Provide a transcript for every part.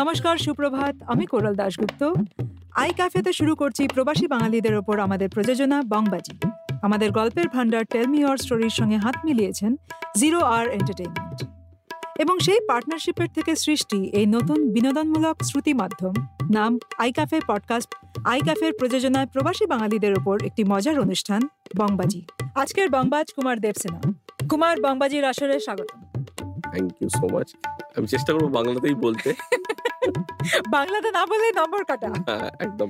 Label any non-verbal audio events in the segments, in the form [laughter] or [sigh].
নমস্কার, সুপ্রভাত, আমি কোরাল দাশগুপ্ত। আই ক্যাফেতে শুরু করছি প্রবাসী বাঙালিদের ওপর আমাদের প্রযোজনা বংবাজি। আমাদের গল্পের ভান্ডার টেলমি অর স্টোরির সঙ্গে হাত মিলিয়েছেন জিরো আর এন্টারটেইনমেন্ট এবং সেই পার্টনারশিপের থেকে সৃষ্টি এই নতুন বিনোদনমূলক শ্রুতি মাধ্যম, নাম আই ক্যাফে পডকাস্ট আই ক্যাফের প্রযোজনায় প্রবাসী বাঙালিদের ওপর একটি মজার অনুষ্ঠান, বংবাজি। আজকের বংবাজ কুমার দেবসেনা। কুমার, বংবাজির আসরে স্বাগত থ্যাংক ইউ সো মাচ আমি চেষ্টা করব বাংলাতেই বলতে। বাংলাতে না বলে নম্বর কাটা। হ্যাঁ একদম।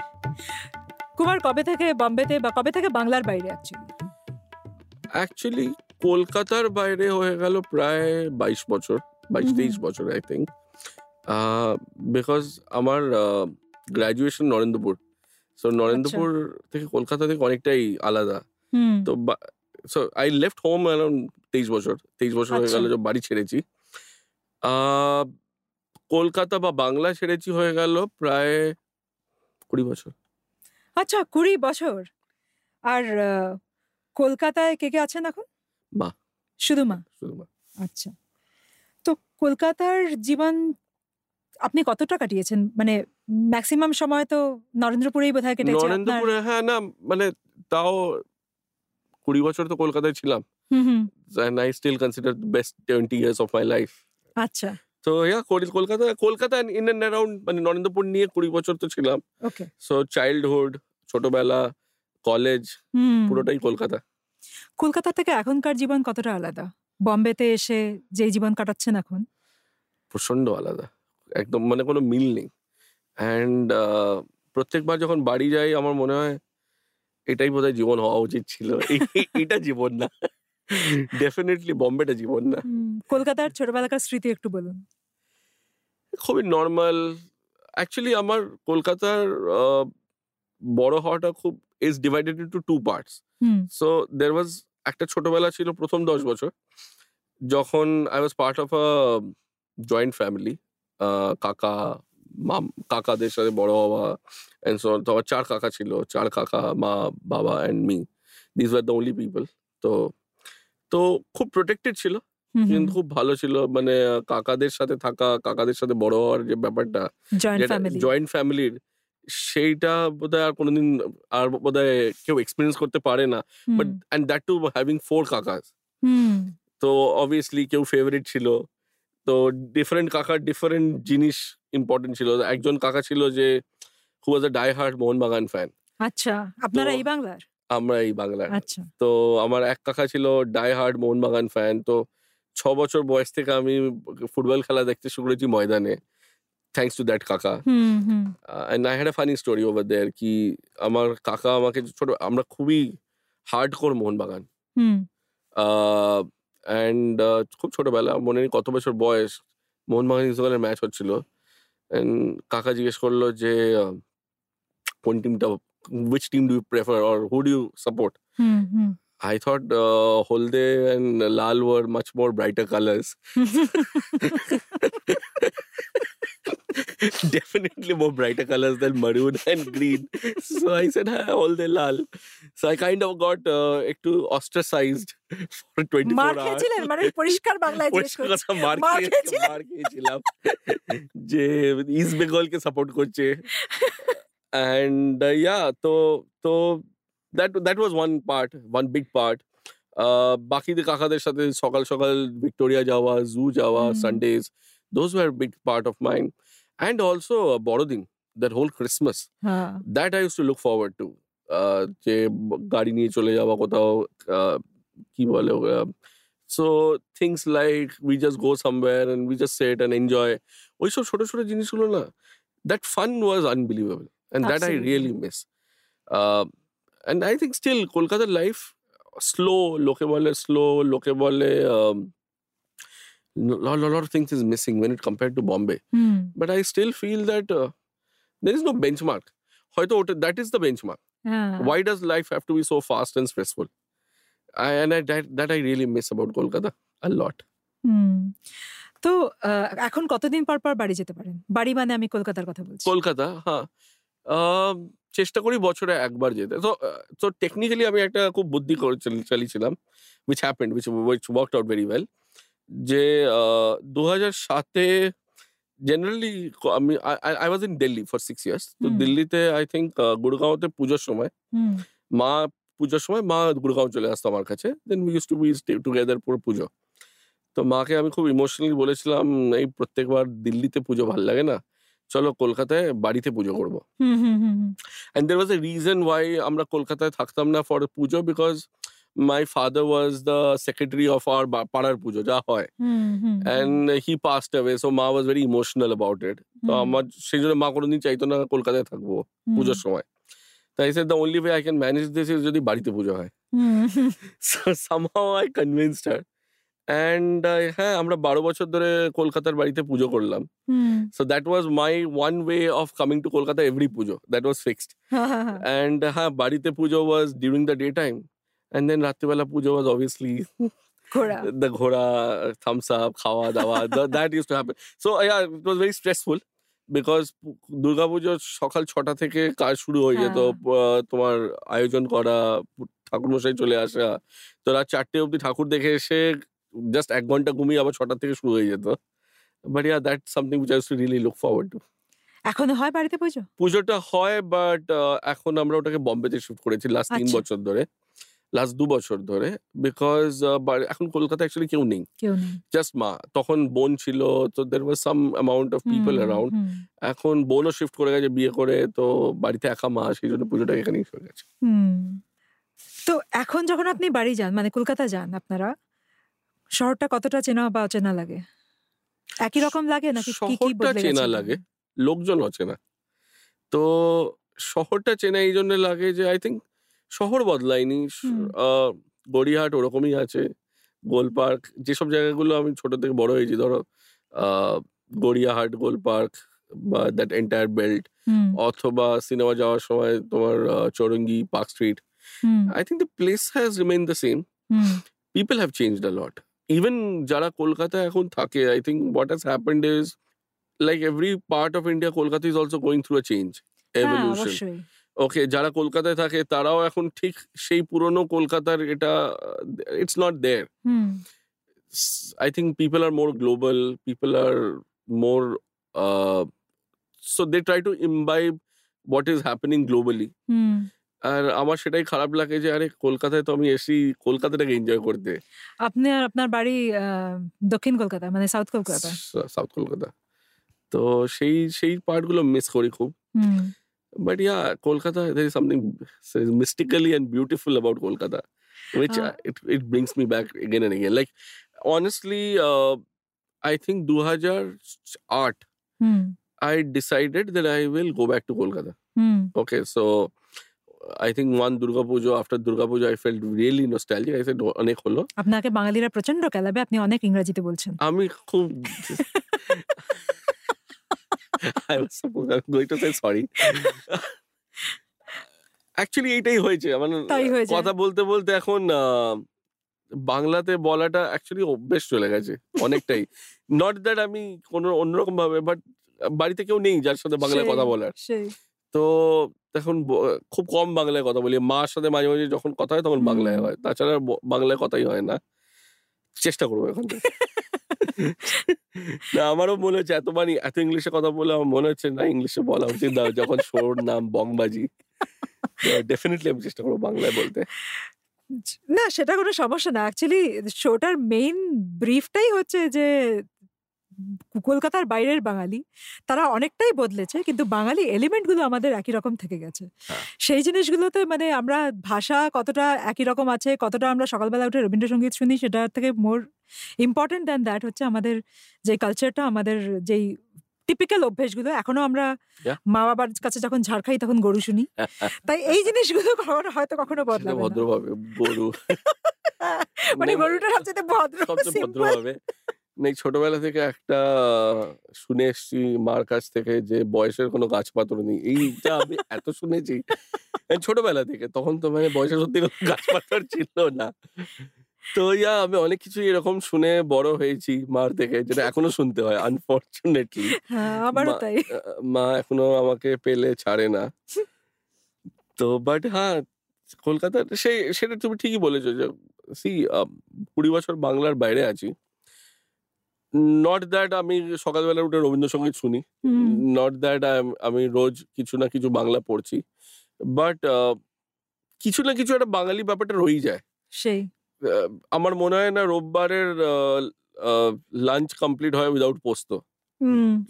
কুমার কবে থেকে বম্বেতে বা কবে থেকে বাংলার বাইরে অ্যাকচুয়ালি অ্যাকচুয়ালি কলকাতার বাইরে হয়ে গেল প্রায় বাইশ বছর বাইশ। তেইশ বছর আই থিঙ্ক বিকজ আমার গ্র্যাজুয়েশন নরেন্দ্রপুর। সো নরেন্দ্রপুর থেকে কলকাতা থেকে অনেকটাই আলাদা। হুম। তো so I left home around তেইশ বছর। তেইশ বছর হয়ে আচ্ছা। গেল বাড়ি ছেড়েছি। আহ, কলকাতা বা বাংলা ছেড়েছি হয়ে গেল প্রায় কুড়ি বছর। আচ্ছা কুড়ি বছর। আর কলকাতায় কে কে আছেন এখন? মা। শুধু মা? শুধু মা। আচ্ছা। তো কলকাতার জীবন আপনি কতটা কাটিয়েছেন? মানে ম্যাক্সিমাম সময় তো নরেন্দ্রপুরেই বোধহয় কেটেছে নরেন্দ্রপুরে হ্যাঁ না মানে তাও কুড়ি বছর তো কলকাতায় ছিলাম। still consider the best 20 years of my life. আচ্ছা। Yeah, Kolkata Kolkata in and around মানে নরেন্দ্রপুর নিয়ে কুড়ি বছর তো ছিলাম। ওকে সো চাইল্ডহুড ছোটবেলা কলেজ পুরোটাই কলকাতা। কলকাতা থেকে এখনকার জীবন কতটা আলাদা? বম্বেতে এসে যেই জীবন কাটাচ্ছেন এখন? প্রচণ্ড আলাদা। একদম মানে কোনো মিল নেই। অ্যান্ড প্রত্যেকবার যখন বাড়ি যাই আমার মনে হয় এটাই বোধহয় জীবন হওয়া উচিত ছিল। এটা জীবন না। [laughs] ডেফিনেটলি বম্বেটা জীবন না। কলকাতার ছোটবেলাকার স্মৃতি একটু বলুন। খুবই নর্মাল অ্যাকচুয়ালি আমার কলকাতার বড় হওয়াটা খুব is divided into two parts so there was একটা ছোটবেলা ছিল প্রথম দশ বছর। যখন I was part of a joint family কাকা মাম কাকাদের সাথে বড় হওয়া অ্যান্ড সো তো চার কাকা ছিল চার কাকা মা বাবা and me this were the only people তো তো খুব প্রোটেক্টেড ছিল। কিন্তু খুব ভালো ছিল। মানে কাকাদের সাথে থাকা কাকাদের সাথে বড় হওয়ার যে ব্যাপারটা জয়েন্ট ফ্যামিলির সেইটা বোধহয় আর কোনোদিন আর বোধহয় কেউ এক্সপিরিয়েন্স করতে পারে না। But and that to having four কাকাস। Hmm. তো অবভিয়াসলি কেউ ফেভারিট ছিল। তো ডিফারেন্ট কাকার ডিফারেন্ট জিনিস ইম্পর্টেন্ট ছিল। একজন কাকা ছিল যে who was a die hard Mohun Bagan fan আচ্ছা আপনারা এই বাংলার? আমরা এই বাংলার। আচ্ছা। তো আমার এক কাকা ছিল ডাই হার্ড মোহনবাগান ফ্যান তো ছ বছর বয়স থেকে আমি ফুটবল খেলা দেখতে শুরু করেছি ময়দানে। থ্যাংকস টু দ্যাট কাকা। And I had a funny story over there কি আমার কাকা আমাকে ছোট আমরা খুবই হার্ড কোর মোহনবাগান অ্যান্ড খুব ছোটবেলা মনে নেই কত বছর বয়স মোহনবাগান ইস্টবেঙ্গলের ম্যাচ হচ্ছিল। অ্যান্ড কাকা জিজ্ঞেস করল যে কোন টিমটা Which team do you prefer or who do you support hmm hmm I thought uh, Holde and Lal were much more brighter colors. [laughs] Definitely more brighter colors than maroon and green. So I said, "Hi, Holde Lal. So I kind of got uh, একটু ostracized for 24 মার hours. খেয়েছিলেন মানে পরিষ্কার বাংলায় জিজ্ঞেস পরিষ্কার করছি কথা মার মার খেয়ে- খেয়েছিলেন? মার খেয়েছিলাম যে ইস্ট বেঙ্গলকে সাপোর্ট করছে অ্যান্ড ইয়া তো তো that that was one part one big part বাকিদের কাকাদের সাথে সকাল সকাল ভিক্টোরিয়া যাওয়া জু যাওয়া হুম। Sundays those were big part of mind and also বড়দিন দ্যাট হোল ক্রিসমাস হ্যাঁ that I use to look forward to যে ব- গাড়ি নিয়ে চলে যাওয়া কোথাও আহ, কি বলে so things like we just go somewhere and we just set and enjoy ওইসব ছোট ছোট জিনিসগুলো না that fun was unbelievable I Absolutely. Really miss and I think still কলকাতার লাইফ স্লো লোকে বলে স্লো লোকে বলে um, lot, lot of things is missing when it compared to Bombay. Hmm But I still feel that uh, there is no benchmark. that is the benchmark. হ্যাঁ Why does life have to be so fast and stressful? I, and I, that, that I really miss about Kolkata a lot. তো আহ, এখন কতদিন পর পর বাড়ি যেতে পারেন বাড়ি মানে আমি কলকাতার কথা বলছি কলকাতা হ্যাঁ চেষ্টা করি বছরে একবার যেতে। তো তো টেকনিক্যালি আমি একটা খুব বুদ্ধি করে চালিয়েছিলাম which happened which which work out very well যে দু হাজার সাতে জেনারেলি আমি I was in Delhi for six years তো দিল্লিতে আই থিঙ্ক গুড়গাঁওতে পুজোর সময় মা পুজোর সময় মা গুড়গাঁও চলে আসতো আমার কাছে then we use to be stay together পুরো পুজো। তো মাকে আমি খুব ইমোশনালি বলেছিলাম এই প্রত্যেকবার দিল্লিতে পুজো ভালো লাগে না চলো কলকাতায় বাড়িতে পুজো করব। And there was a reason why আমরা কলকাতায় থাকতাম না for puja because my father was the secretary of our পাড়ার পুজো যা হয়। And he past away so মা was very emotional about it তো আমার সেই জন্য মা কোনোদিন চাইতো না কলকাতায় থাকব পুজোর সময়। তাই say the only way I can manage this যদি বাড়িতে পুজো হয়। হুম, হুম, [laughs] so somehow And uh, হ্যাঁ আমরা বারো বছর ধরে কলকাতার বাড়িতে পুজো করলাম। So that was my one way of coming to Kolkata every puja that was fixed হ্যাঁ, হ্যাঁ, হ্যাঁ। অ্যান্ড হ্যাঁ বাড়িতে puja was during the day time and then রাত্রিবেলা পুজো ওয়াজ অবভিয়াসলি ঘোড়া দ্য ঘোড়া থামস আপ খাওয়া দাওয়া that use to happen so it was very stressful because Durga Puja সকাল ছটা থেকে কাজ শুরু হয়ে যেত তোমার আয়োজন করা ঠাকুরমশাই চলে আসা। তো রাত চারটে অবধি ঠাকুর দেখে এসে জাস্ট এক ঘণ্টা ঘুমিয়ে আবার ছটা থেকে শুরু হয়ে যেত। But yeah that something which I to really look forward to এখনও হয় বাড়িতে পুজো? পুজোটা হয় বাট এখন আমরা ওটাকে বম্বেতে শিফট করেছি লাস্ট তিন আচ্ছা। বছর ধরে। লাস্ট দু বছর ধরে বিকজ এখন কলকাতা অ্যাকচুয়ালি কেউ নেই। জাস্ট মা। তখন বোন ছিল তো there was some amount of people around এখন বোনও শিফট করে গেছে বিয়ে করে তো বাড়িতে একা মা সেই জন্য পুজোটা এখানেই হয়ে গেছে। তো এখন যখন আপনি বাড়ি যান মানে কলকাতা যান আপনারা শহরটা কতটা চেনা বা অচেনা লাগে? একই রকম লাগে নাকি শহরটা চেনা লাগে লোকজন অচেনা। তো শহরটা চেনা এই জন্য লাগে যে আই থিঙ্ক শহর বদলায়নি। গড়িয়াহাট ওরকমই আছে গোল পার্ক যেসব জায়গাগুলো আমি ছোট থেকে বড় হয়েছি ধরো আহ, গড়িয়াহাট গোল পার্ক বা দ্যাট এন্টায়ার বেল্ট অথবা সিনেমা যাওয়ার সময় তোমার Chowringhee Park Street. I think the place has remain the same hmm, people have changed a lot. যারা কলকাতা এখন থাকে I think what has happened is like every part of India Kolkata is also going through a change হ্যাঁ, ওকে যারা কলকাতায় থাকে তারাও এখন ঠিক সেই পুরনো কলকাতার এটা it's not there hmm, I think people are more global people are more uh, so they try to imbibe what is happening globally hmm. আর আমার সেটাই খারাপ লাগে যে আরে কলকাতায় তো আমি এসি কলকাতাটাকে এনজয় করতে। আপনি আর আপনার বাড়ি আহ, দক্ষিণ কলকাতা মানে সাউথ কলকাতা? সাউথ কলকাতা। তো সেই সেই পার্টগুলো মিস করি খুব। হুম, but yeah Kolkata there is something mystically and beautiful about Kolkata which Uh, uh, it, it brings me back again and again. Like honestly uh, i think 2008 hmm, i decided that i will go back to kolkata hmm, okay so i think one durga puja after durga puja i felt really nostalgic. I said অনেক হলো। আপনাকে বাঙালিরা প্রচণ্ড কেলাবে আপনি অনেক ইংরেজিতে বলছেন। আমি খুব I was supposed I'm going to say sorry. Actually এইটাই হয়েছে। মানে। কথা বলতে বলতে এখন বাংলাতে বলাটা অ্যাকচুয়ালি অভ্যেস চলে গেছে অনেকটাই। নট দ্যাট আমি কোনো অন্যরকম ভাবে বাট বাড়িতে কেউ নেই যার সাথে বাংলায় কথা বলার। তো এখন খুব কম বাংলায় কথা বলি। মার সাথে মাঝে মাঝে যখন কথা হয় তখন বাংলায় হয়। তাছাড়া বাংলায় কথাই হয় না। চেষ্টা করব এখন না আমারও মনে হচ্ছে এতবারই এত ইংলিশে কথা বলে আমার মনে হচ্ছে না ইংলিশে বলা উচিত না। যখন শোর নাম বংবাজি ডেফিনেটলি আমি চেষ্টা করব বাংলায় বলতে। না সেটা কোনো সমস্যা না। অ্যাকচুয়ালি শোটার মেইন ব্রিফটাই হচ্ছে যে কলকাতার বাইরের বাঙালি তারা অনেকটাই বদলেছে কিন্তু বাঙালি এলিমেন্টগুলো আমাদের একই রকম থেকে গেছে হ্যাঁ। সেই জিনিসগুলোতে মানে আমরা ভাষা কতটা একই রকম আছে কতটা আমরা সকালবেলা উঠে রবীন্দ্রসঙ্গীত শুনি সেটার থেকে মোর ইম্পর্টেন্ট দ্যান দ্যাট হচ্ছে আমাদের যে কালচারটা আমাদের যেই টিপিক্যাল অভ্যেসগুলো এখনও আমরা মা বাবার কাছে যখন ঝাড় খাই তখন গরু শুনি [laughs] তাই এই জিনিসগুলো কখনো হয়তো কখনো সেটা বদলাবে। ভদ্রভাবে গরু [laughs] মানে গরুটা সবচেয়ে ভদ্র সবচেয়ে। ভদ্রভাবে নেই ছোটবেলা থেকে একটা শুনে এসছি মার কাছ থেকে যে বয়সের কোনো গাছপাতর নেই। এইটা আমি [laughs] এত শুনেছি। ছোটবেলা থেকে তখন তো মানে বয়সের সত্যি কোনো গাছপাতর ছিল না। তো ইয়া আমি অনেক কিছু এরকম শুনে বড় হয়েছি মার থেকে যেটা এখনও শুনতে হয় আনফর্চুনেটলি হ্যাঁ মা- মা এখনও আমাকে পেলে ছাড়ে না। [laughs] তো বাট হ্যাঁ কলকাতার সেই সেটা তুমি ঠিকই বলেছ যে সি কুড়ি বছর বাংলার বাইরে আছি। নট দ্যাট আমি সকালবেলা উঠে রবীন্দ্রসঙ্গীত শুনি। নট দ্যাট আমি রোজ কিছু না কিছু বাংলা পড়ছি। বাট কিছু না কিছু একটা বাঙালি ব্যাপারটা রয়েই যায়। সেই। আমার মনে হয় না রোববারের লাঞ্চ কমপ্লিট হয় উইদাউট পোস্ত।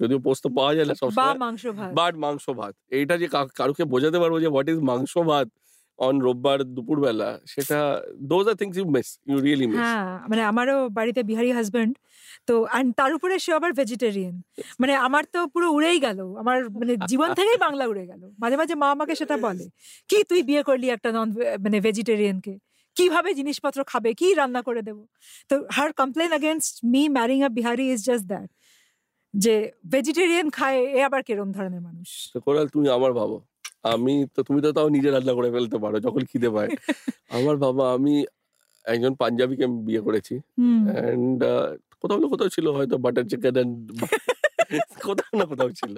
যদিও পোস্ত পাওয়া যায় না সবসময়। বাট মাংস ভাত। এইটা যে কারুকে বোঝাতে পারব যে হোয়াট ইজ মাংস ভাত? অন রোববার দুপুরবেলা সেটা those are things you miss you really miss হ্যাঁ মানে আমারও বাড়িতে বিহারি হাজবেন্ড তো and তার উপরে সে আবার ভেজিটেরিয়ান মানে আমার তো পুরো উড়েই গেল আমার মানে জীবন [laughs] থেকেই বাংলা উড়ে গেল। মাঝে মাঝে মা আমাকে সেটা বলে কি তুই বিয়ে করলি একটা নন মানে ভেজিটেরিয়ানকে কীভাবে জিনিসপত্র খাবে? কি রান্না করে দেব? তো her complain against me marrying a Bihari is just that যে ভেজিটেরিয়ান খায় এ আবার কিরম ধরনের মানুষ? কোরাল তুমি আমার ভাবো। আমি তো তুমি তো তাও নিজে রান্না করে ফেলতে পারো যখন খিদে পায়। [laughs] আমার বাবা আমি একজন পাঞ্জাবিকে আমি বিয়ে করেছি। অ্যান্ড কোথাও না কোথাও ছিল হয়তো বাটার চিকেন অ্যান্ড কোথাও না কোথাও ছিল।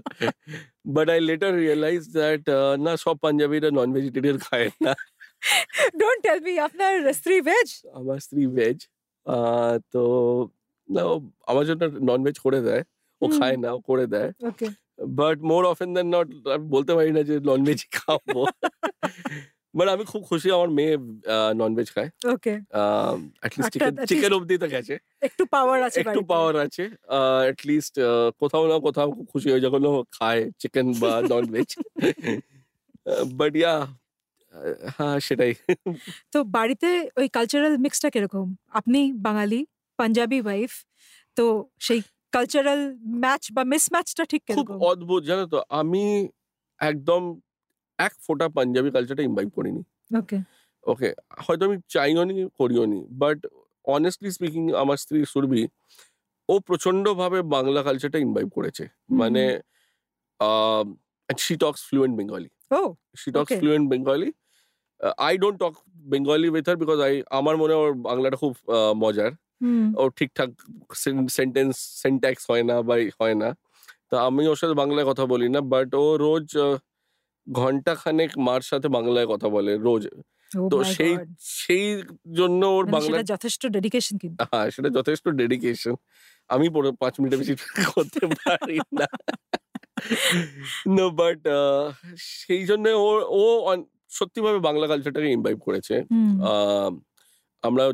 But I later realise that না সব পাঞ্জাবিরা নন ভেজিটেরিয়ান খায় না। ডোন্ট টেল মি আপনার স্ত্রী ভেজ আমার স্ত্রী ভেজ তো না আমার জন্য নন ভেজ করে দেয়। ও খায় না ও করে দেয়। Okay but more often than not আমি বলতে পারি না যে নন ভেজ খাব। বাট আমি খুব খুশি আমার মেয়ে নন ভেজ খায়। Okay at least chicken chicken least তো গেছে। একটু পাওয়ার আছে একটু পাওয়ার আছে। অ্যাটলিস্ট কোথাও না কোথাও খুব খুশি হয়ে যখন খায় চিকেন বা নন ভেজ বাট ইয়া হ্যাঁ সেটাই। তো বাড়িতে ওই কালচারাল মিক্সটা কীরকম? আপনি বাঙালি পাঞ্জাবি ওয়াইফ তো সেই কালচারাল ম্যাচ বা মিসম্যাচটা ঠিক খুব অদ্ভুত জানো তো? আমি একদম এক ফোঁটা পাঞ্জাবি কালচারটা ইমবাইব করিনি। ওকে ওকে হয়তো আমি চাইও নি করিও নি বাট অনেস্টলি স্পিকিং আমার স্ত্রী সুরভি ও প্রচন্ডভাবে বাংলা কালচারটা ইনভাইভ করেছে। মানে she talks fluent Bengali she talks fluent Bengali I don't talk Bengali with her because I আমার মনে হয় ওর বাংলাটা খুব মজার। ও ঠিকঠাক সেন্টেন্স সেন্ট্যাক্স হয় না বা হয় না। তা আমি ওর সাথে বাংলায় কথা বলি না বাট ও রোজ ঘণ্টা খানেক মার সাথে বাংলায় কথা বলে রোজ। Oh তো সেই সেই জন্য ওর মানে বাংলা যথেষ্ট ডেডিকেশন কিন্তু। হ্যাঁ সেটা যথেষ্ট ডেডিকেশন আমি পরে পাঁচ মিনিটের বেশি করতে পারি না। নো বাট সেই জন্য ও ও সত্যিভাবে বাংলা কালচারটাকে ইনভাইভ করেছে। আহ, আমরা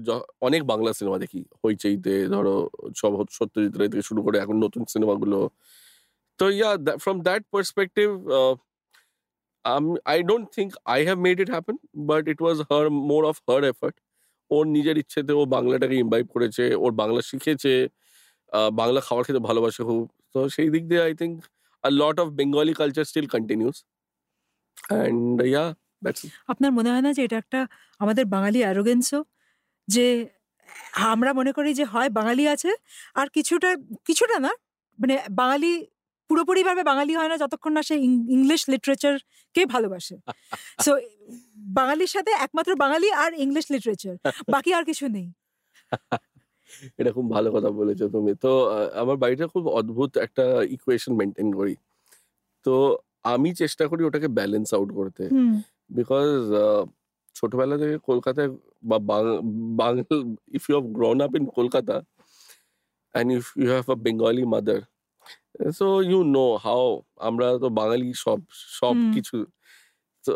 অনেক বাংলা সিনেমা দেখি। হইচইতে, ধরো, সব সত্যজিৎ রায় থেকে শুরু করে এখন নতুন সিনেমাগুলো। তো, yeah from that perspective I don't think I have made it happen but it was her more of her effort ওর নিজের ইচ্ছেতে ও বাংলাটাকে ইনভাইভ করেছে, ওর বাংলা শিখেছে বাংলা খাবার খেতে ভালোবাসে খুব। তো, সেই দিক দিয়ে I think a lot of Bengali culture still continues and yeah আপনার মনে হয় না যে এটা একটা আমাদের বাঙালি অ্যারোগেন্সও যে আমরা মনে করি যে হয় বাঙালি আছে আর কিছুটা কিছুটা না মানে বাঙালি পুরোপুরিভাবে বাঙালি হয় না যতক্ষণ না সে ইংলিশ লিটারেচারকে ভালোবাসে। [laughs] সো বাঙালির সাথে একমাত্র বাঙালি আর ইংলিশ লিটারেচার বাকি আর কিছু নেই। [laughs] এটা খুব ভালো কথা বলেছ তুমি। তো আমার বাড়িটা খুব অদ্ভুত একটা ইকুয়েশন মেনটেন করি। তো আমি চেষ্টা করি ওটাকে ব্যালেন্স আউট করতে। বিকজ ছোটবেলা থেকে কলকাতায় বা বাংল if you have grown up in Kolkata and if you have a Bengali mother so you know how আমরা তো বাঙালি সব সব কিছু তো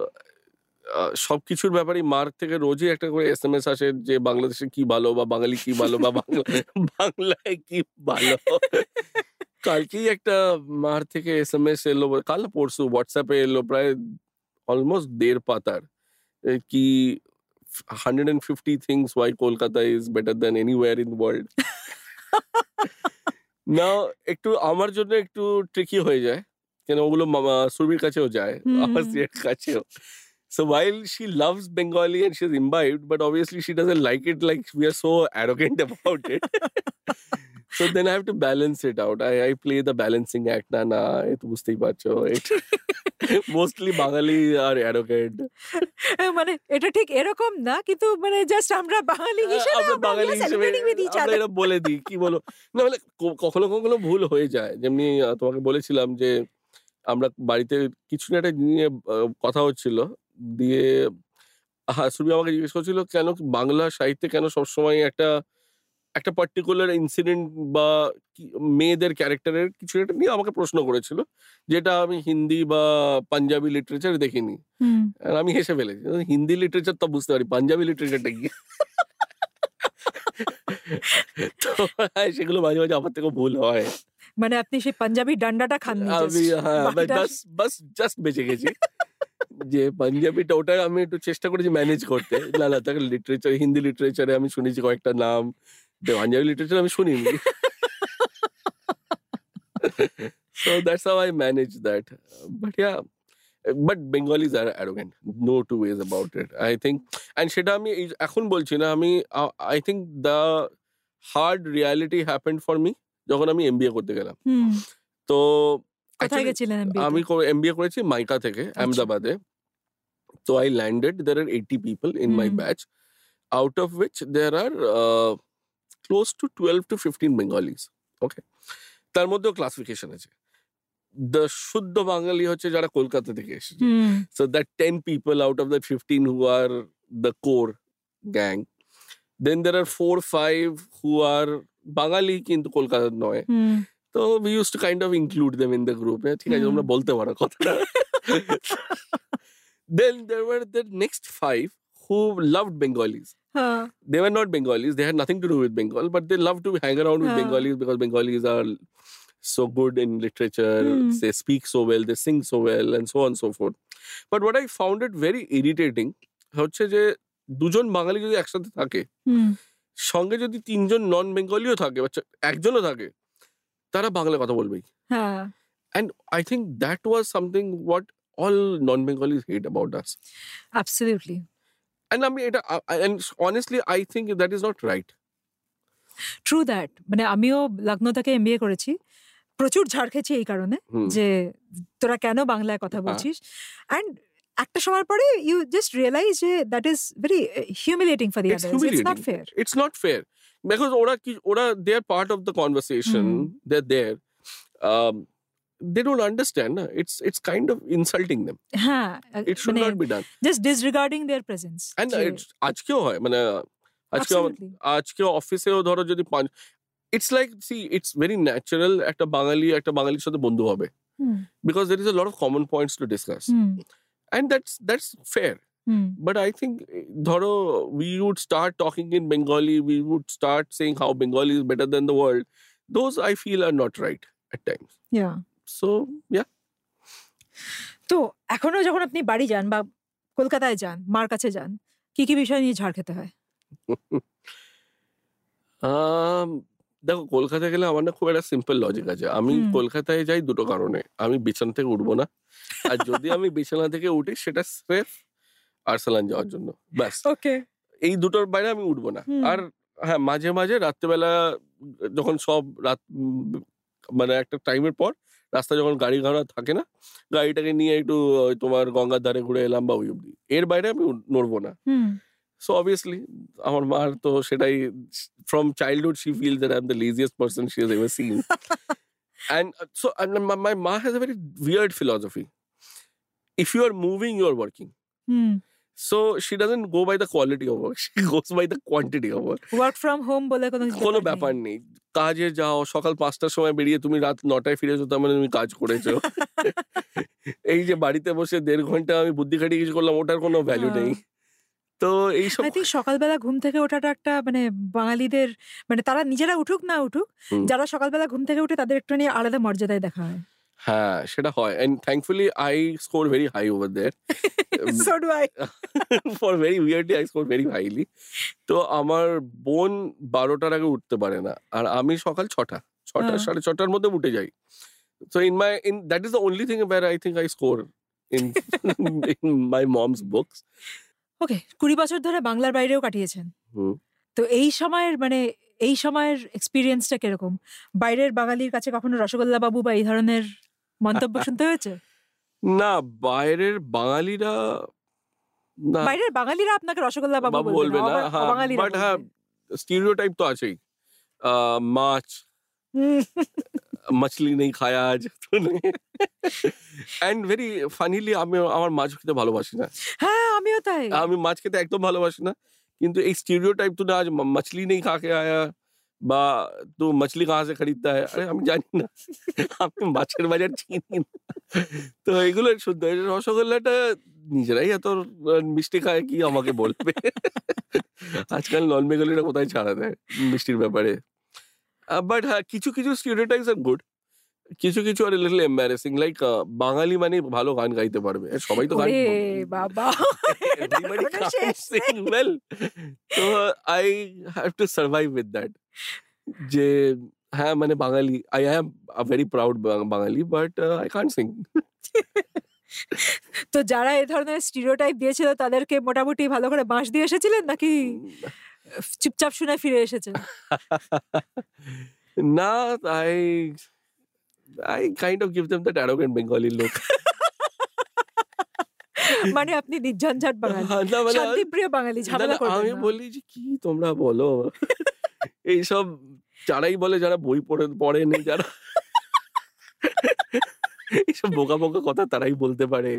সব কিছুর ব্যাপারে মার থেকে রোজই একটা করে এস এম এস আসে যে বাংলাদেশে কি ভালো বা বাঙালি কি ভালো বা বাংলা [laughs] বাংলায় কি ভালো। কালকেই একটা মার থেকে এস এম এস এলো কাল পরশু হোয়াটসঅ্যাপে এলো প্রায় অলমোস্ট দেড় পাতার। Hundred and fifty things why Kolkata is better than anywhere in world না একটু আমার জন্য একটু ট্রিকি হয়ে যায়। কেন ওগুলো মামা সুরভির কাছেও যায়। আমার কাছেও। So while she loves Bengali and she's imbibed, but obviously she doesn't like it like we are so arrogant about it. so then I have to balance it out. I, I play the balancing act. Na na, তো বুঝতেই পারছ it mostly Bengali are arrogant. মানে এটা ঠিক এরকম না কিন্তু মানে জাস্ট আমরা বাঙালি হিসেবে আমরা বাঙালি হিসেবে celebrating with each আমরা. এটা বলে দিই কি বলো না মানে কখনো কখনো ভুল হয়ে যায় যেমনি তোমাকে বলেছিলাম যে আমরা বাড়িতে কিছু না একটা নিয়ে কথা হচ্ছিল দিয়ে হ্যাঁ সুবি আমাকে জিজ্ঞেস করছিল কেন বাংলা সাহিত্যে কেন সবসময় একটা একটা পার্টিকুলার ইনসিডেন্ট বা মেয়েদের ক্যারেক্টারের কিছু একটা নিয়ে আমাকে প্রশ্ন করেছিল যেটা আমি হিন্দি বা পাঞ্জাবি লিটারেচার দেখিনি। আমি হেসে ফেলেছি। হিন্দি লিটারেচার তো বুঝতে পারি পাঞ্জাবি লিটারেচারটা কি? [laughs] তো হ্যাঁ, সেগুলো মাঝে মাঝে আমার থেকে ভুল হয়। মানে আপনি সেই পাঞ্জাবি ডান্ডাটা খাননি আমি হ্যাঁ বাস বাস জাস্ট বেঁচে গেছি। যে পাঞ্জাবিটা ওটা আমি একটু চেষ্টা করেছি ম্যানেজ করতে না না তাকে লিটারেচার হিন্দি লিটারেচারে আমি শুনেছি কয়েকটা নাম পাঞ্জাবি লিটারেচার আমি শুনিনি so that's how I manage that. But yeah, but Bengalis are arrogant. No two ways about it. I think, and সেটা আমি এখন বলছি না আমি I think the hard reality happened for me যখন আমি এমবিএ করতে গেলাম তো কোথায় গেছিলেন আমি এমবিএ করেছি মাইকা থেকে আহমেদাবাদে। তো I landed there are eighty people in my. Batch out of which there are close to twelve to fifteen Bengalis okay তার মধ্যেও ক্লাসিফিকেশন আছে। দ্য শুদ্ধ বাঙালি হচ্ছে যারা কলকাতা থেকে এসেছে। So that 10 people out of the 15 who are the core gang. Then there are four, five who are Bangali কিন্তু কলকাতার নয়। তো we used to kind of include them in the group হ্যাঁ, ঠিক আছে। তোমরা বলতে পারো কথাটা then there were the next five who loved Bengalis. হ্যাঁ They were not Bengalis. They had nothing to do with Bengal, but they loved to hang around with Yeah. Bengalis because Bengalis are so good in literature. Hmm. They speak so well, they sing so well, and so on and so forth. But what I found it very irritating হচ্ছে যে দুজন বাঙালি যদি একসাথে থাকে সঙ্গে যদি তিনজন নন বেঙ্গলিও থাকে বা একজনও থাকে তারা বাংলা কথা বলবেই। হ্যাঁ। And I think that was something what all non Bengalis hate about us absolutely and আমি এটা and honestly I think that is not right true that মানে আমিও লগ্ন থেকে এমবিএ করেছি। প্রচুর ঝাড় খেয়েছি এই কারণে যে তোরা কেন বাংলায় কথা হ্যাঁ। বলছিস? অ্যান্ড একটা সময়ের পরে ইউ জাস্ট রিয়েলাইজ যে that is very humiliating for the It's others it's not fair it's not fair. because ওরা কি ওরা they are part of the conversation Hmm. they're there um, they don't understand na? it's it's kind of insulting them হ্যাঁ it should মানে not be done just disregarding their presence and it's আজকেও হয় মানে আজকে আমার- আজকে অফিসেও ধরো যদি পাঁচ it's like see it's very natural একটা বাঙালি একটা বাঙালির সাথে বন্ধু হবে because there is a lot of common points to discuss and that's that's Fair But I think, Dhoro, we would start talking in Bengali, we would start saying how Bengali is better than the world. Those I feel are not right at times. Yeah So, yeah. তো এখনও যখন আপনি বাড়ি যান বা কলকাতায় যান মার কাছে যান কি কি বিষয় নিয়ে ঝাড় খেতে হয় Um, দেখো কলকাতায় গেলে আমার না খুব একটা সিম্পল লজিক আছে আমি কলকাতায় যাই দুটো কারণে আমি বিছানা থেকে উঠবো না আর যদি আমি বিছানা থেকে উঠি সেটা স্রেফ আর্সালান যাওয়ার জন্য। ব্যাস। ওকে। এই দুটোর বাইরে আমি উঠবো না। আর হ্যাঁ মাঝে মাঝে রাত্রেবেলা যখন সব রাত মানে একটা টাইমের পর রাস্তা যখন গাড়ি ঘোড়া থাকে না গাড়িটাকে নিয়ে একটু তোমার গঙ্গার ধারে ঘুরে এলাম বা ওই অব্দি এর বাইরে আমি নড়বো না। সো অবভিয়াসলি আমার মার তো সেটাই from childhood she feel that I am the laziest person she has ever seen and uh, so and my, my ma has a very weird philosophy. If you are moving so she doesn't go by the quality of work. [laughs] She goes by the quantity of work. Work from home বলে কোনো কোনো ব্যাপার নেই। কাজে যাও সকাল পাঁচটার সময় বেরিয়ে তুমি রাত নটায় ফিরেছো তার মানে তুমি কাজ করেছ। [laughs] এই যে বাড়িতে বসে দেড় ঘণ্টা আমি বুদ্ধি খাটিয়ে কিছু করলাম ওটার কোনো ভ্যালু নেই। তো আই থিঙ্ক সকালবেলা ঘুম থেকে ওঠাটা একটা মানে বাঙালিদের মানে তারা নিজেরা উঠুক না উঠুক। যারা সকালবেলা ঘুম থেকে উঠে তাদের একটু নিয়ে আলাদা মর্যাদায় দেখা হয়। হ্যাঁ সেটা হয়। And thankfully I score very high over there so do I for very weirdly I score very highly তো আমার বোন বারোটার আগে উঠতে পারে না। আর আমি সকাল ছটা ছটা। সাড়ে ছটার মধ্যে উঠে যাই। So in my in that is the only thing where I think I score in in my mom's books okay কুড়ি বছর ধরে বাংলার বাইরেও কাটিয়েছেন। তো এই সময়ের মানে এই সময়ের এক্সপিরিয়েন্সটা কীরকম? বাইরের বাঙালির কাছে কখনো রসগোল্লা বাবু বা এই ধরনের মন্তব্য শুনতে হয়েছে? না বাইরের বাঙালিরা বাইরের বাঙালিরা আপনাকে রসগোল্লা বাবু বলবে না বাট হ্যাঁ স্টিরিওটাইপ হ্যাঁ, তো আছেই। মাছ। মাছলি নেই খায়া আজ। এন্ড ভেরি ফানিলি আমি আমার মাছ খেতে ভালোবাসি না। হ্যাঁ আমিও তাই। আমি মাছ খেতে একদম ভালোবাসি না কিন্তু এই স্টিরিওটাইপ তো না আজ মাছলি নেই খাকে আয়া। आया বা তো মাছলি কাহা সে খরিদতা है আরে আমি জানি না আমি মাছের বাজার চিনি না তো এগুলো শুদ্ধ এই রসগোল্লাটা নিজেরাই এত মিষ্টি খায় কি আমাকে বলবে আজকাল নন বেঙ্গলিরা কোথায় ছাড়া দেয় মিষ্টির ব্যাপারে বাট হ্যাঁ কিছু কিছু স্টিরিওটাইপস আর গুড কিছু কিছু আর লিটল এম্বারেসিং লাইক বাঙালি মানে ভালো গান গাইতে পারবে। সবাই তো গান বাবা [laughs] well so i have to survive with that যে হ্যাঁ মানে Bangali I am very proud Bangali but I can't sing তো যারা এই ধরনের স্টিরিওটাইপ দিয়েছিল তাদেরকে মোটামুটি ভালো করে বাঁশ দিয়ে এসেছিলেন নাকি [laughs] চুপচাপ শুনে ফিরে এসেছেন? [laughs] না I I kind of give them that arrogant Bengali look মানে আপনি নির্ঝঞ্ঝাট বাঙালি। মানে শান্তিপ্রিয় বাঙালি ঝামেলা করবেন আমি বলি যে কি তোমরা বলো? [laughs] এইসব যারাই বলে যারা বই পড়ে পড়েনি যারা [laughs] এইসব বোকা বোকা কথা তারাই বলতে পারে।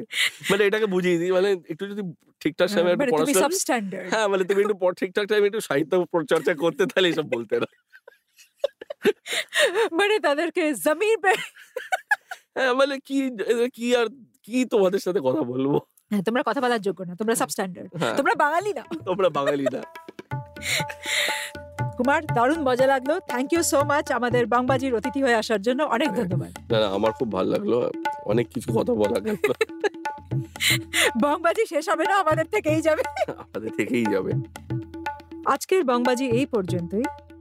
মানে এটাকে বুঝিয়ে দিই মানে একটু যদি ঠিকঠাক সময় একটু মানে পড়াশোনা হ্যাঁ মানে তুমি একটু ঠিকঠাক টাইমে একটু সাহিত্য চর্চা করতে তাহলে এসব বলতে না [laughs] মানে তাদেরকে জমির পে হ্যাঁ মানে কি কি আর কি তোমাদের সাথে কথা বলব? হ্যাঁ, তোমরা কথা বলার যোগ্য না তোমরা সাবস্ট্যান্ডার্ড হ্যাঁ। তোমরা বাঙালি না। তোমরা বাঙালি না। কুমার দারুণ মজা লাগল। থ্যাংক ইউ সো মাচ আমাদের বাংবাজির অতিথি হয়ে আসার জন্য। অনেক ধন্যবাদ। না না আমার খুব ভালো লাগল। অনেক কিছু কথা বলা গেল বংবাজি শেষ হবে না আমাদের থেকেই যাবে। আমাদের থেকেই যাবে। আজকের বংবাজি এই পর্যন্তই।